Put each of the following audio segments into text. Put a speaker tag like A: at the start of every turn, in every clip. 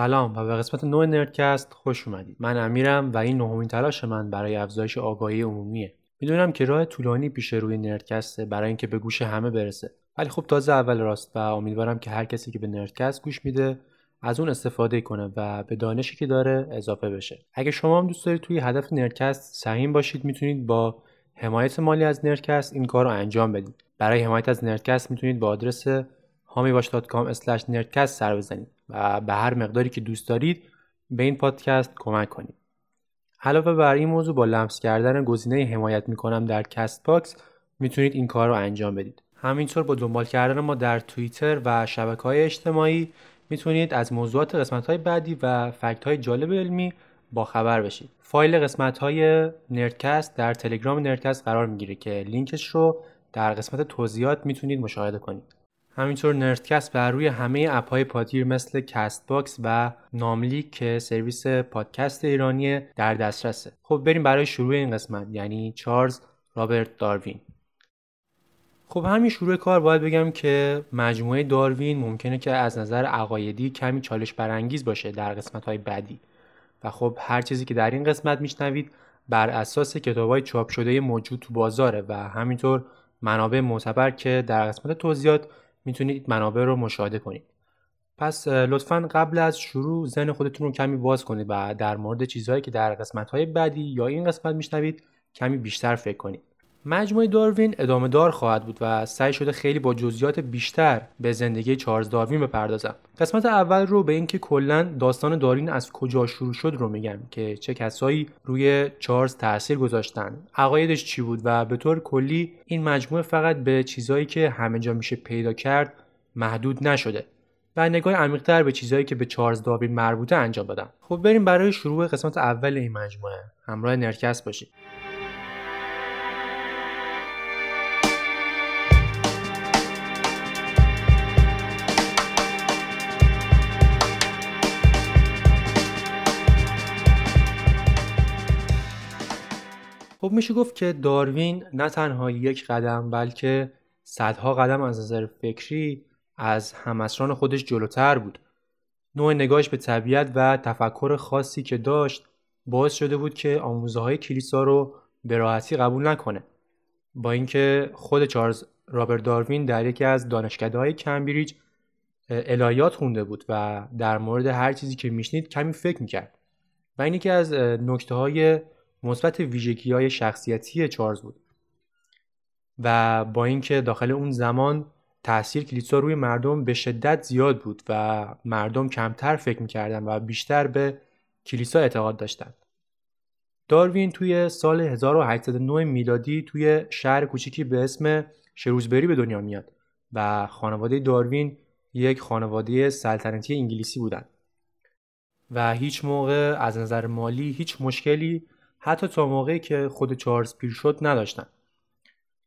A: سلام و به قسمت نو نردکست خوش اومدید. من امیرم و این نهمین تلاش من برای افزایش آگاهی عمومیه. می‌دونم که راه طولانی پیش روی نردکسته برای اینکه به گوش همه برسه. ولی خب تازه اول راست و امیدوارم که هر کسی که به نردکست گوش میده از اون استفاده کنه و به دانشی که داره اضافه بشه. اگه شما هم دوست دارید توی هدف نردکست سهیم باشید می‌تونید با حمایت مالی از نردکست این کار رو انجام بدید. برای حمایت از نردکست می‌تونید با آدرس hamibash.com nerdcast سر بزنید و به هر مقداری که دوست دارید به این پادکست کمک کنید. علاوه بر این موضوع با لمس کردن گزینه حمایت می‌کنم در کست باکس می‌تونید این کار رو انجام بدید. همینطور با دنبال کردن ما در توییتر و شبکه های اجتماعی می‌تونید از موضوعات قسمت های بعدی و fact های جالب علمی با خبر بشید. فایل قسمت های نردکست در تلگرام نردکست قرار می‌گیره که لینکش رو در قسمت توضیحات می‌تونید مشاهده کنید. همینطور نردکست بر روی همه app های پادگیر مثل کست باکس و ناملی که سرویس پادکست ایرانی در دسترسه. خب بریم برای شروع این قسمت یعنی چارلز رابرت داروین. خب همین شروع کار باید بگم که مجموعه داروین ممکنه که از نظر عقایدی کمی چالش برانگیز باشه در قسمت های بعدی. و خب هر چیزی که در این قسمت میشنوید بر اساس کتاب های چاپ شده موجود تو بازاره و همینطور منابع معتبر که در قسمت توضیحات می‌تونید منابع رو مشاهده کنید. پس لطفا قبل از شروع ذهن خودتون رو کمی باز کنید و در مورد چیزهایی که در قسمت بعدی یا این قسمت میشنوید کمی بیشتر فکر کنید. مجموعه داروین ادامه دار خواهد بود و سعی شده خیلی با جزئیات بیشتر به زندگی چارلز داروین بپردازم. قسمت اول رو به اینکه کلا داستان داروین از کجا شروع شد رو میگم که چه کسایی روی چارلز تاثیر گذاشتن. عقایدش چی بود و به طور کلی این مجموعه فقط به چیزهایی که همه جا میشه پیدا کرد محدود نشده و نگاه عمیقتر به چیزهایی که به چارلز داروین مربوطه انجام بدم خب بریم برای شروع قسمت اول این مجموعه. همراه نرکس باشید میشه گفت که داروین نه تنها یک قدم بلکه صدها قدم از نظر فکری از همسران خودش جلوتر بود. نوع نگاهش به طبیعت و تفکر خاصی که داشت باعث شده بود که آموزه های کلیسا رو به راحتی قبول نکنه. با اینکه خود چارلز رابرت داروین در یکی از دانشکده های کمبریج الهیات خونده بود و در مورد هر چیزی که میشنید کمی فکر می‌کرد. و این یکی از نکته های مثبت ویژگی های شخصیتی چارلز بود و با اینکه داخل اون زمان تاثیر کلیسا روی مردم به شدت زیاد بود و مردم کمتر فکر می‌کردن و بیشتر به کلیسا اعتقاد داشتند. داروین توی سال 1809 میلادی توی شهر کوچیکی به اسم شروزبری به دنیا میاد و خانواده داروین یک خانواده سلطنتی انگلیسی بودند و هیچ موقع از نظر مالی هیچ مشکلی حتی تا موقعی که خود چارلز پیر شد نداشتن.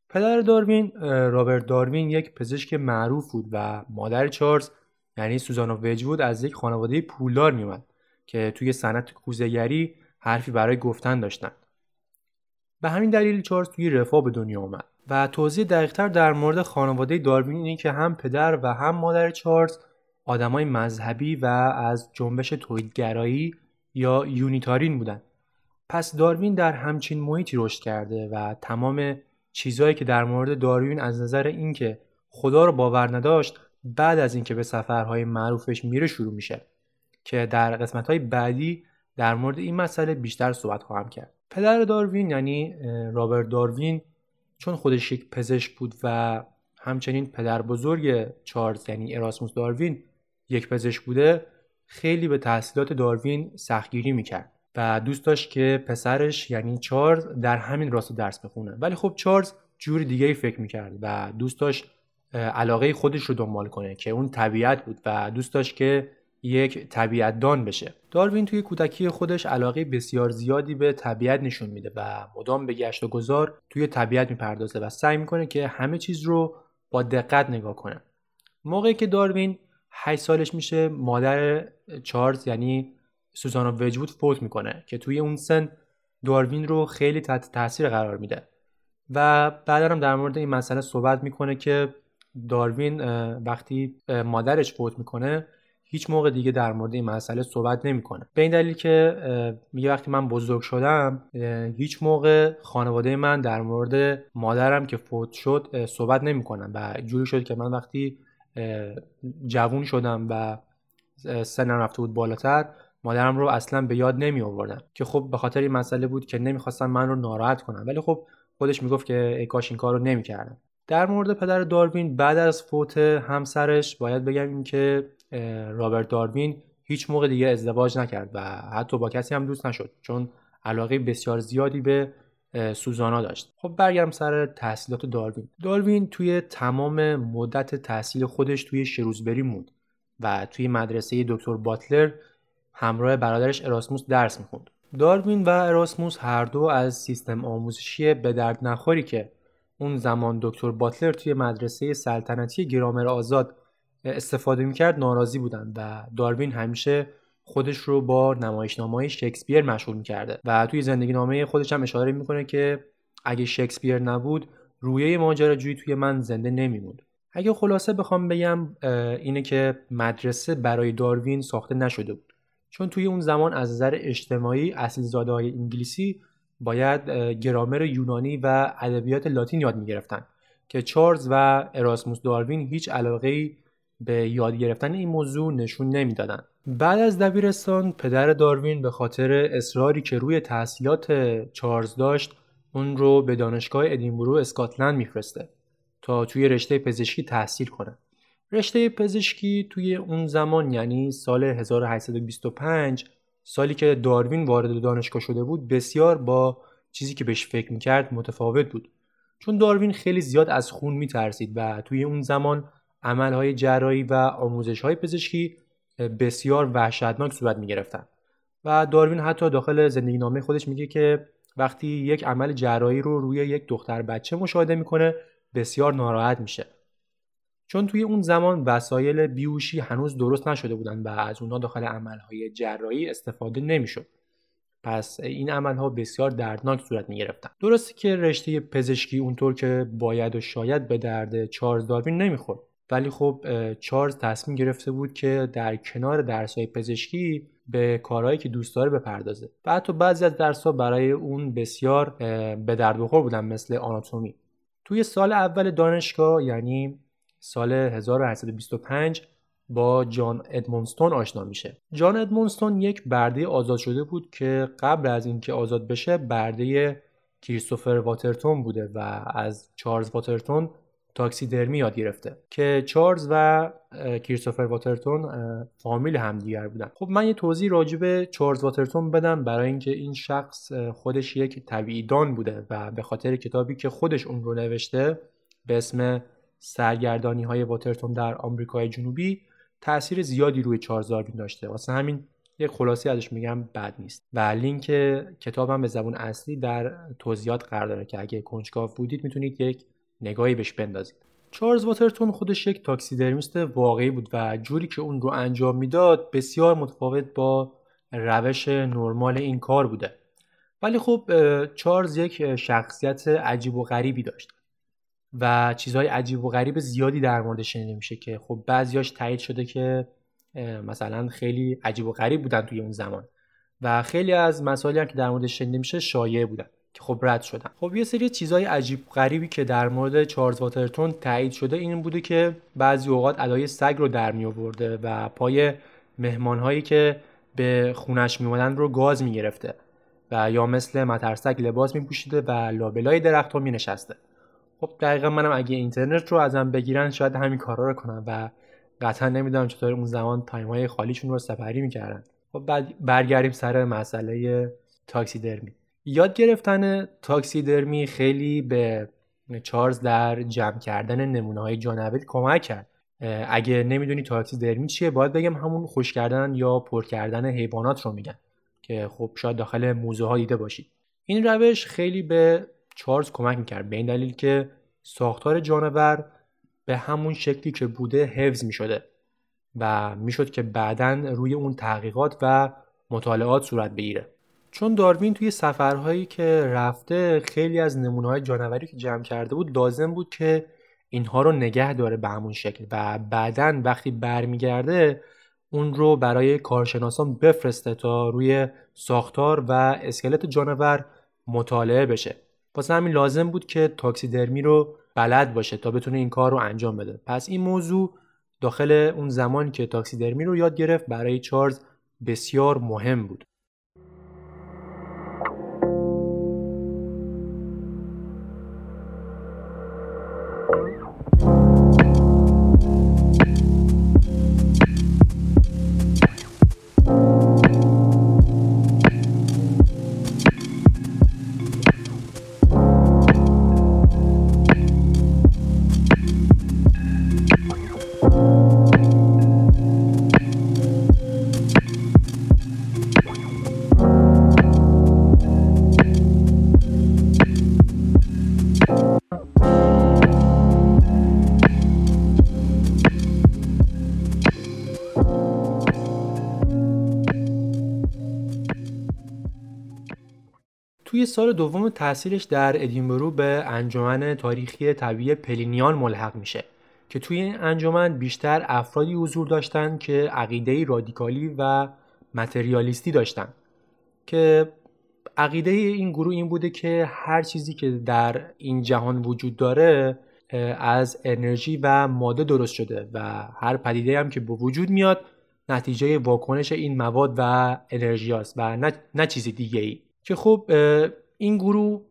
A: پدر داروین رابرت داروین یک پزشک معروف بود و مادر چارلز یعنی سوزانا وجوود از یک خانواده پولدار میومد که توی صنعت کوزهگری حرفی برای گفتن داشتن. به همین دلیل چارلز توی رفاه به دنیا آمد و توضیح دقیقتر در مورد خانواده داروین اینه که هم پدر و هم مادر چارلز آدمای مذهبی و از جنبش تولیدگرایی یا یونیتارین بودند پس داروین در همچین محیطی رشد کرده و تمام چیزهایی که در مورد داروین از نظر اینکه خدا رو باور نداشت بعد از اینکه به سفرهای معروفش میره شروع میشه که در قسمت های بعدی در مورد این مسئله بیشتر صحبت خواهم کرد. پدر داروین یعنی رابرت داروین چون خودش یک پزشک بود و همچنین پدر بزرگ چارلز یعنی اراسموس داروین یک پزشک بوده خیلی به تحصیلات داروین سختگیری می‌کرد. و دوست داشت که پسرش یعنی چارلز در همین راستا درس بخونه. ولی خب چارلز جور دیگه ای فکر می‌کرد و دوست داشت علاقه خودش رو دنبال کنه که اون طبیعت بود و دوست داشت که یک طبیعت دان بشه. داروین توی کودکی خودش علاقه بسیار زیادی به طبیعت نشون میده و مدام به گشت و گذار توی طبیعت می‌پردازه و سعی می‌کنه که همه چیز رو با دقت نگاه کنه. موقعی که داروین 8 سالش میشه مادر چارلز یعنی سوزانا وجود فوت می‌کنه که توی اون سن داروین رو خیلی تحت تاثیر قرار میده. و بعد هم در مورد این مسئله صحبت می‌کنه که داروین وقتی مادرش فوت می‌کنه هیچ موقع دیگه در مورد این مسئله صحبت نمی‌کنه. به این دلیل که میگه وقتی من بزرگ شدم هیچ موقع خانواده من در مورد مادرم که فوت شد صحبت نمی‌کنن و جوری شد که من وقتی جوون شدم و سنم رفته بود بالاتر مادرم رو اصلا به یاد نمی آوردم که خب به خاطر این مسئله بود که نمی‌خواستم من رو ناراحت کنم. ولی خب خودش می‌گفت که ای کاش این کار رو نمی‌کردم. در مورد پدر داروین بعد از فوت همسرش باید بگم این که رابرت داروین هیچ موقع دیگه ازدواج نکرد و حتی با کسی هم دوست نشد چون علاقه بسیار زیادی به سوزانا داشت. خب برگردم سر تحصیلات داروین. داروین توی تمام مدت تحصیل خودش توی شروزبری موند و توی مدرسه دکتر باتلر همراه برادرش اراسموس درس می‌خوند. داروین و اراسموس هر دو از سیستم آموزشی به درد نخوری که اون زمان دکتر باتلر توی مدرسه سلطنتی گرامر آزاد استفاده می‌کرد ناراضی بودن و داروین همیشه خودش رو با نمایشنامه شکسپیر مشغول می‌کرده و توی زندگی نامه خودش هم اشاره می‌کنه که اگه شکسپیر نبود رویه ماجراجویی توی من زنده نمیموند. اگه خلاصه بخوام بگم اینه که مدرسه برای داروین ساخته نشده بود. چون توی اون زمان از نظر اجتماعی اصل های انگلیسی باید گرامر یونانی و ادبیات لاتین یاد می‌گرفتن که چارلز و اراسموس داروین هیچ علاقه به یاد گرفتن این موضوع نشون نمی‌دادن. بعد از دبیرستان پدر داروین به خاطر اصراری که روی تحصیلات چارلز داشت اون رو به دانشگاه ادینبرو اسکاتلند میفرسته تا توی رشته پزشکی تحصیل کنه. رشته پزشکی توی اون زمان یعنی سال 1825 سالی که داروین وارد دانشگاه شده بود بسیار با چیزی که بهش فکر می‌کرد متفاوت بود. چون داروین خیلی زیاد از خون میترسید و توی اون زمان عملهای جراحی و آموزشهای پزشکی بسیار وحشتناک صورت می‌گرفتن. و داروین حتی داخل زندگی نامه خودش میگه که وقتی یک عمل جراحی رو روی یک دختر بچه مشاهده می‌کنه بسیار ناراحت میشه. چون توی اون زمان وسایل بیوشی هنوز درست نشده بودن و از اونها داخل عملهای جراحی استفاده نمی‌شد. پس این عملها بسیار دردناک صورت می گرفتن درسته که رشته پزشکی اونطور که باید و شاید به درد چارلز داروین نمی‌خورد ولی خب چارلز تصمیم گرفته بود که در کنار درسهای پزشکی به کارهایی که دوست داره بپردازه. و حتی بعضی از درسها برای اون بسیار به درد بخور بودن مثل آناتومی. توی سال اول دانشگاه یعنی سال 1825 با جان ادمونستون آشنا میشه. جان ادمونستون یک برده آزاد شده بود که قبل از اینکه آزاد بشه برده کریستوفر واترتون بوده و از چارلز واترتون تاکسیدرمی یاد گرفته که چارلز و کریستوفر واترتون فامیل همدیگر بودن. خب من یه توضیح راجع به چارلز واترتون بدم برای اینکه این شخص خودش یک طبیعیدان بوده و به خاطر کتابی که خودش اون رو نوشته به اسم سرگردانی های واترتون در آمریکای جنوبی تاثیر زیادی روی چارلز داروین داشته. واسه همین یک خلاصی ازش میگم بد نیست. و لینک کتابم به زبون اصلی در توضیحات قرار داره که اگه کنجکاو بودید می‌تونید یک نگاهی بهش بندازید. چارلز واترتون خودش یک تاکسیدرمیست واقعی بود و جوری که اون رو انجام می‌داد بسیار متفاوت با روش نرمال این کار بوده. ولی خب چارلز یک شخصیت عجیب و غریبی داشت. و چیزهای عجیب و غریب زیادی در موردش شنیده میشه که خب بعضیاش تایید شده که مثلا خیلی عجیب و غریب بودن توی اون زمان. و خیلی از مسائلی هم که در موردش شنیده میشه شایع بودن که خب رد شدن. خب یه سری چیزهای عجیب غریبی که در مورد چارلز واترتون تایید شده این بوده که بعضی اوقات ادای سگ رو در می آورده و پای مهمانهایی که به خونش میمدن رو گاز می‌گرفته و یا مثل مترسک لباس میپوشیده و لابلای درختها مینشسته. خب دقیقا منم اگه اینترنت رو ازم بگیرن شاید همین کارا رو کنم و قطعا نمی‌دونم چطور اون زمان time های خالیشون رو سپری می‌کردن. خب بعد برگردیم سر مسئله تاکسی درمی یاد گرفتن تاکسی درمی خیلی به چارلز در جمع کردن نمونه های کمک کرد. اگه نمی‌دونی تاکسی درمی چیه باید بگم همون خشک کردن یا پر کردن حیوانات رو میگن که خب شاید داخل موزه ها دیده باشید این روش خیلی به چارلز کمک می‌کرد. به این دلیل که ساختار جانور به همون شکلی که بوده حفظ می‌شده و می‌شد که بعدا روی اون تحقیقات و مطالعات صورت بگیره. چون داروین توی سفرهایی که رفته خیلی از نمونه های جانوری که جمع کرده بود لازم بود که اینها رو نگه داره به همون شکل و بعدا وقتی برمیگرده اون رو برای کارشناسان بفرسته تا روی ساختار و اسکلت جانور مطالعه بشه. واسه همین لازم بود که تاکسیدرمی رو بلد باشه تا بتونه این کار رو انجام بده. پس این موضوع داخل اون زمانی که تاکسیدرمی رو یاد گرفت برای چارلز بسیار مهم بود. توی سال دوم تحصیلش در ادینبرو به انجمن تاریخی طبیعی پلینیان ملحق میشه که توی این انجمن بیشتر افرادی حضور داشتن که عقیده رادیکالی و متریالیستی داشتن. که عقیده این گروه این بوده که هر چیزی که در این جهان وجود داره از انرژی و ماده درست شده و هر پدیده هم که به وجود میاد نتیجه واکنش این مواد و انرژی است و نه, نه چیزی دیگه ای که خب این گروه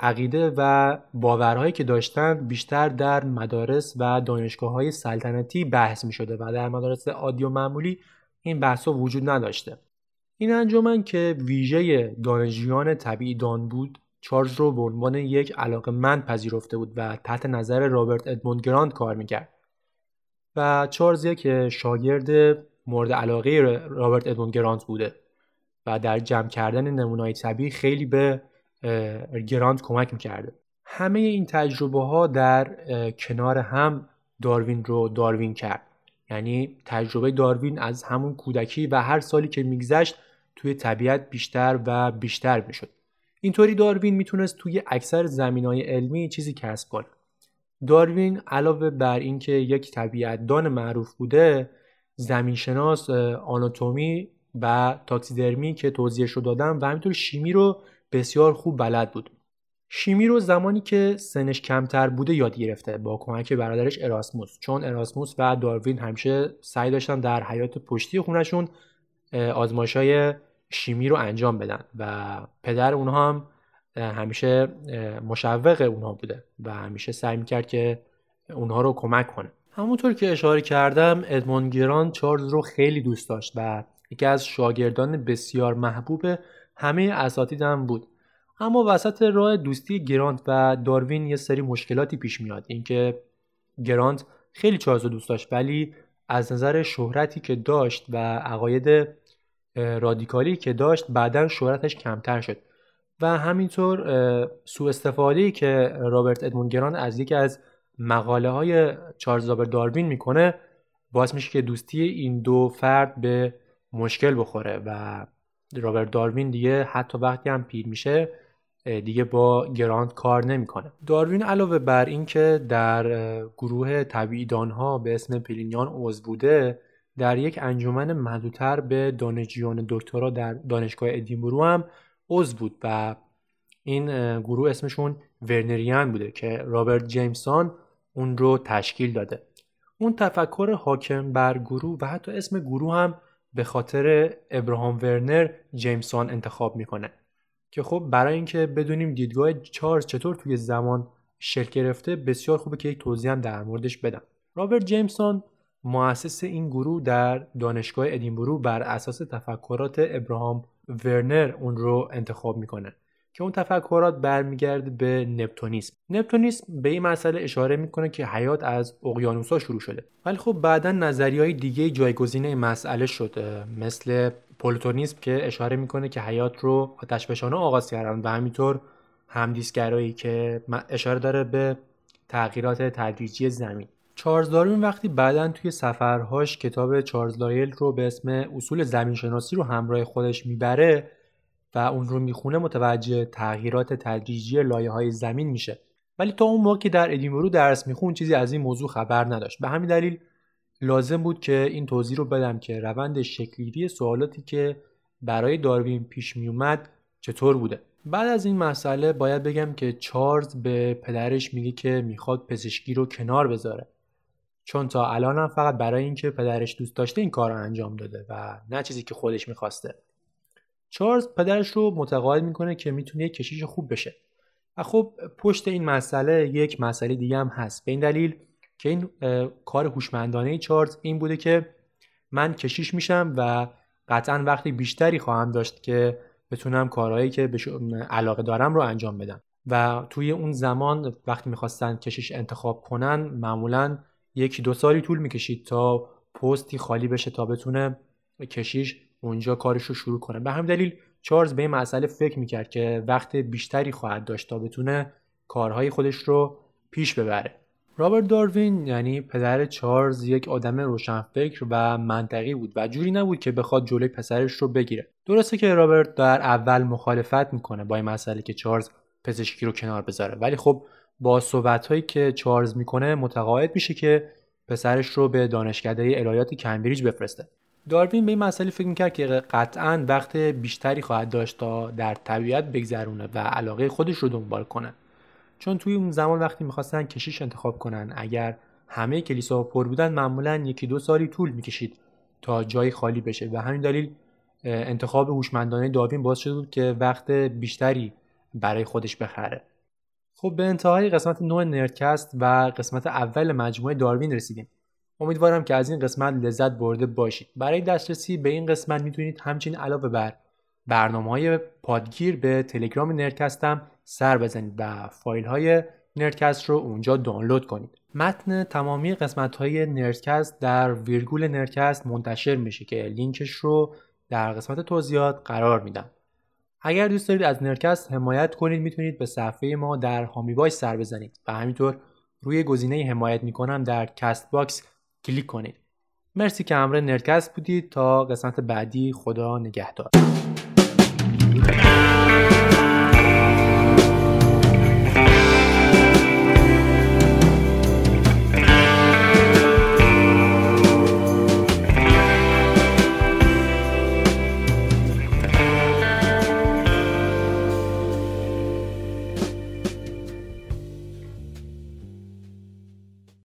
A: عقیده و باورهایی که داشتن بیشتر در مدارس و دانشگاه های سلطنتی بحث می شده و در مدارس عادی و معمولی این بحث وجود نداشته. این انجمن که ویژه دانشجویان طبیعی دان بود چارلز رو به عنوان یک علاقه من پذیرفته بود و تحت نظر رابرت ادموند گراند کار می‌کرد. و چارلز یک شاگرد مورد علاقه رابرت ادموند گرانت بوده. و در جمع کردن نمونای طبیعی خیلی به گرانت کمک می‌کرده. همه این تجربه ها در کنار هم داروین رو داروین کرد. یعنی تجربه داروین از همون کودکی و هر سالی که میگذشت توی طبیعت بیشتر و بیشتر می‌شد. اینطوری داروین می‌تونست توی اکثر زمینه های علمی چیزی کسب کنه. داروین علاوه بر اینکه یک طبیعت دان معروف بوده زمینشناس آناتومی و تاکسیدرمی که توضیحش رو دادم و همینطور شیمی رو بسیار خوب بلد بود. شیمی رو زمانی که سنش کمتر بوده یاد گرفته با کمک برادرش اراسموس. چون اراسموس و داروین همیشه سعی داشتن در حیات پشتی خونشون های شیمی رو انجام بدن و پدر اونها هم همیشه مشوق اونها بوده و همیشه سعی می‌کرد که اونها رو کمک کنه. همونطور که اشاره کردم ادموند گران چارلز رو خیلی دوست داشت و یکی از شاگردان بسیار محبوب همه اساتیدم بود. اما وسط راه دوستی گرانت و داروین یه سری مشکلاتی پیش میاد. اینکه گرانت خیلی چارلز دوست داشت ولی از نظر شهرتی که داشت و عقاید رادیکالی که داشت بعدا شهرتش کمتر شد. و همینطور سوء استفاده که رابرت ادموند گران از یکی از مقاله های چارلز داروین می‌کنه باعث میشه که دوستی این دو فرد به مشکل بخوره و رابرت داروین دیگه حتی وقتی هم پیر میشه دیگه با گرانت کار نمی‌کنه. داروین علاوه بر اینکه در گروه طبیعی دانها به اسم پلینیان عضو بوده در یک انجمن محدودتر به دانشجویان دکترا در دانشگاه ادینبرو هم عضو بود و این گروه اسمشون ورنریان بوده که رابرت جیمسون اون رو تشکیل داده. اون تفکر حاکم بر گروه و حتی اسم گروه هم به خاطر ابراهام ورنر جیمسون انتخاب می‌کنه. که خب برای اینکه بدونیم دیدگاه چارلز چطور توی زمان شکل گرفته بسیار خوبه که یک توضیح هم در موردش بدم. رابرت جیمسون مؤسس این گروه در دانشگاه ادینبرو بر اساس تفکرات ابراهام ورنر اون رو انتخاب می‌کنه. که اون تفکرات برمیگرده به نپتونیسم. نپتونیسم به این مسئله اشاره می‌کنه که حیات از اقیانوسا شروع شده. ولی خب بعدا نظری های دیگه جایگزین مسئله شده مثل پلوتونیسم که اشاره می‌کنه که حیات رو آتش آغاز کردن و همینطور همدیسگرایی که اشاره داره به تغییرات تدریجی زمین. چارلز داروین وقتی بعدا توی سفرهاش کتاب چارلز لایل رو به اسم اصول زمین شناسی رو همراه خودش می‌بره و اون رو می‌خونه متوجه تغییرات تدریجی لایه های زمین میشه. ولی تا اون موقع که در ادینبرو درس میخون چیزی از این موضوع خبر نداشت. به همین دلیل لازم بود که این توضیح رو بدم که روند شکلگیری سوالاتی که برای داروین پیش می اومد چطور بوده. بعد از این مسئله باید بگم که چارلز به پدرش میگه که می‌خواد پزشکی رو کنار بذاره. چون تا الان فقط برای اینکه پدرش دوست داشته این کار رو انجام داده و نه چیزی که خودش می‌خواسته. چارلز پدرش رو متقاعد می‌کنه که می‌تونه یک کشیش خوب بشه. و خب پشت این مسئله یک مسئله دیگه هم هست. به این دلیل که این کار هوشمندانه چارلز این بوده که من کشیش میشم و قطعا وقتی بیشتری خواهم داشت که بتونم کارهایی که به علاقه دارم رو انجام بدم. و توی اون زمان وقتی می‌خواستن کشیش انتخاب کنن معمولا یکی دو سالی طول می‌کشید تا پستی خالی بشه تا بتونه کشیش اونجا کارش رو شروع کنه. به همین دلیل چارلز به این مسئله فکر می‌کرد که وقت بیشتری خواهد داشت تا بتونه کارهای خودش رو پیش ببره. رابرت داروین یعنی پدر چارلز یک آدم روشنفکر و منطقی بود و جوری نبود که بخواد جلوی پسرش رو بگیره. درسته که رابرت در اول مخالفت می‌کنه با این مسئله که چارلز پزشکی رو کنار بذاره. ولی خب با صحبت هایی که چارلز می‌کنه متقاعد میشه که پسرش رو به دانشکده الهیات کمبریج بفرسته. داروین به این مسئله فکر می‌کرد که قطعا وقت بیشتری خواهد داشت تا در طبیعت بگذرونه و علاقه خودش رو دنبال کنه. چون توی اون زمان وقتی می‌خواستن کشیش انتخاب کنن اگر همه کلیسا پر بودن معمولا یکی دو سالی طول می‌کشید تا جای خالی بشه. و همین دلیل انتخاب هوشمندانه داروین باعث شده بود که وقت بیشتری برای خودش بخره. خب به انتهای قسمت نوع نردکست و قسمت اول مجموعه داروین رسیدیم. امیدوارم که از این قسمت لذت برده باشید. برای دسترسی به این قسمت می‌تونید همچنین علاوه بر برنامه های پادگیر به تلگرام نردکستم سر بزنید و فایل های نردکست رو اونجا دانلود کنید. متن تمامی قسمت های نردکست در ویرگول نردکست منتشر میشه که لینکش رو در قسمت توضیحات قرار میدم. اگر دوست دارید از نردکست حمایت کنید می‌تونید به صفحه ما در حامی سر بزنید و همینطور روی گزینه حمایت می‌کنم در کست باکس کلیک کنید. مرسی که همراه نردکست بودید. تا قسمت بعدی خدا نگهدار.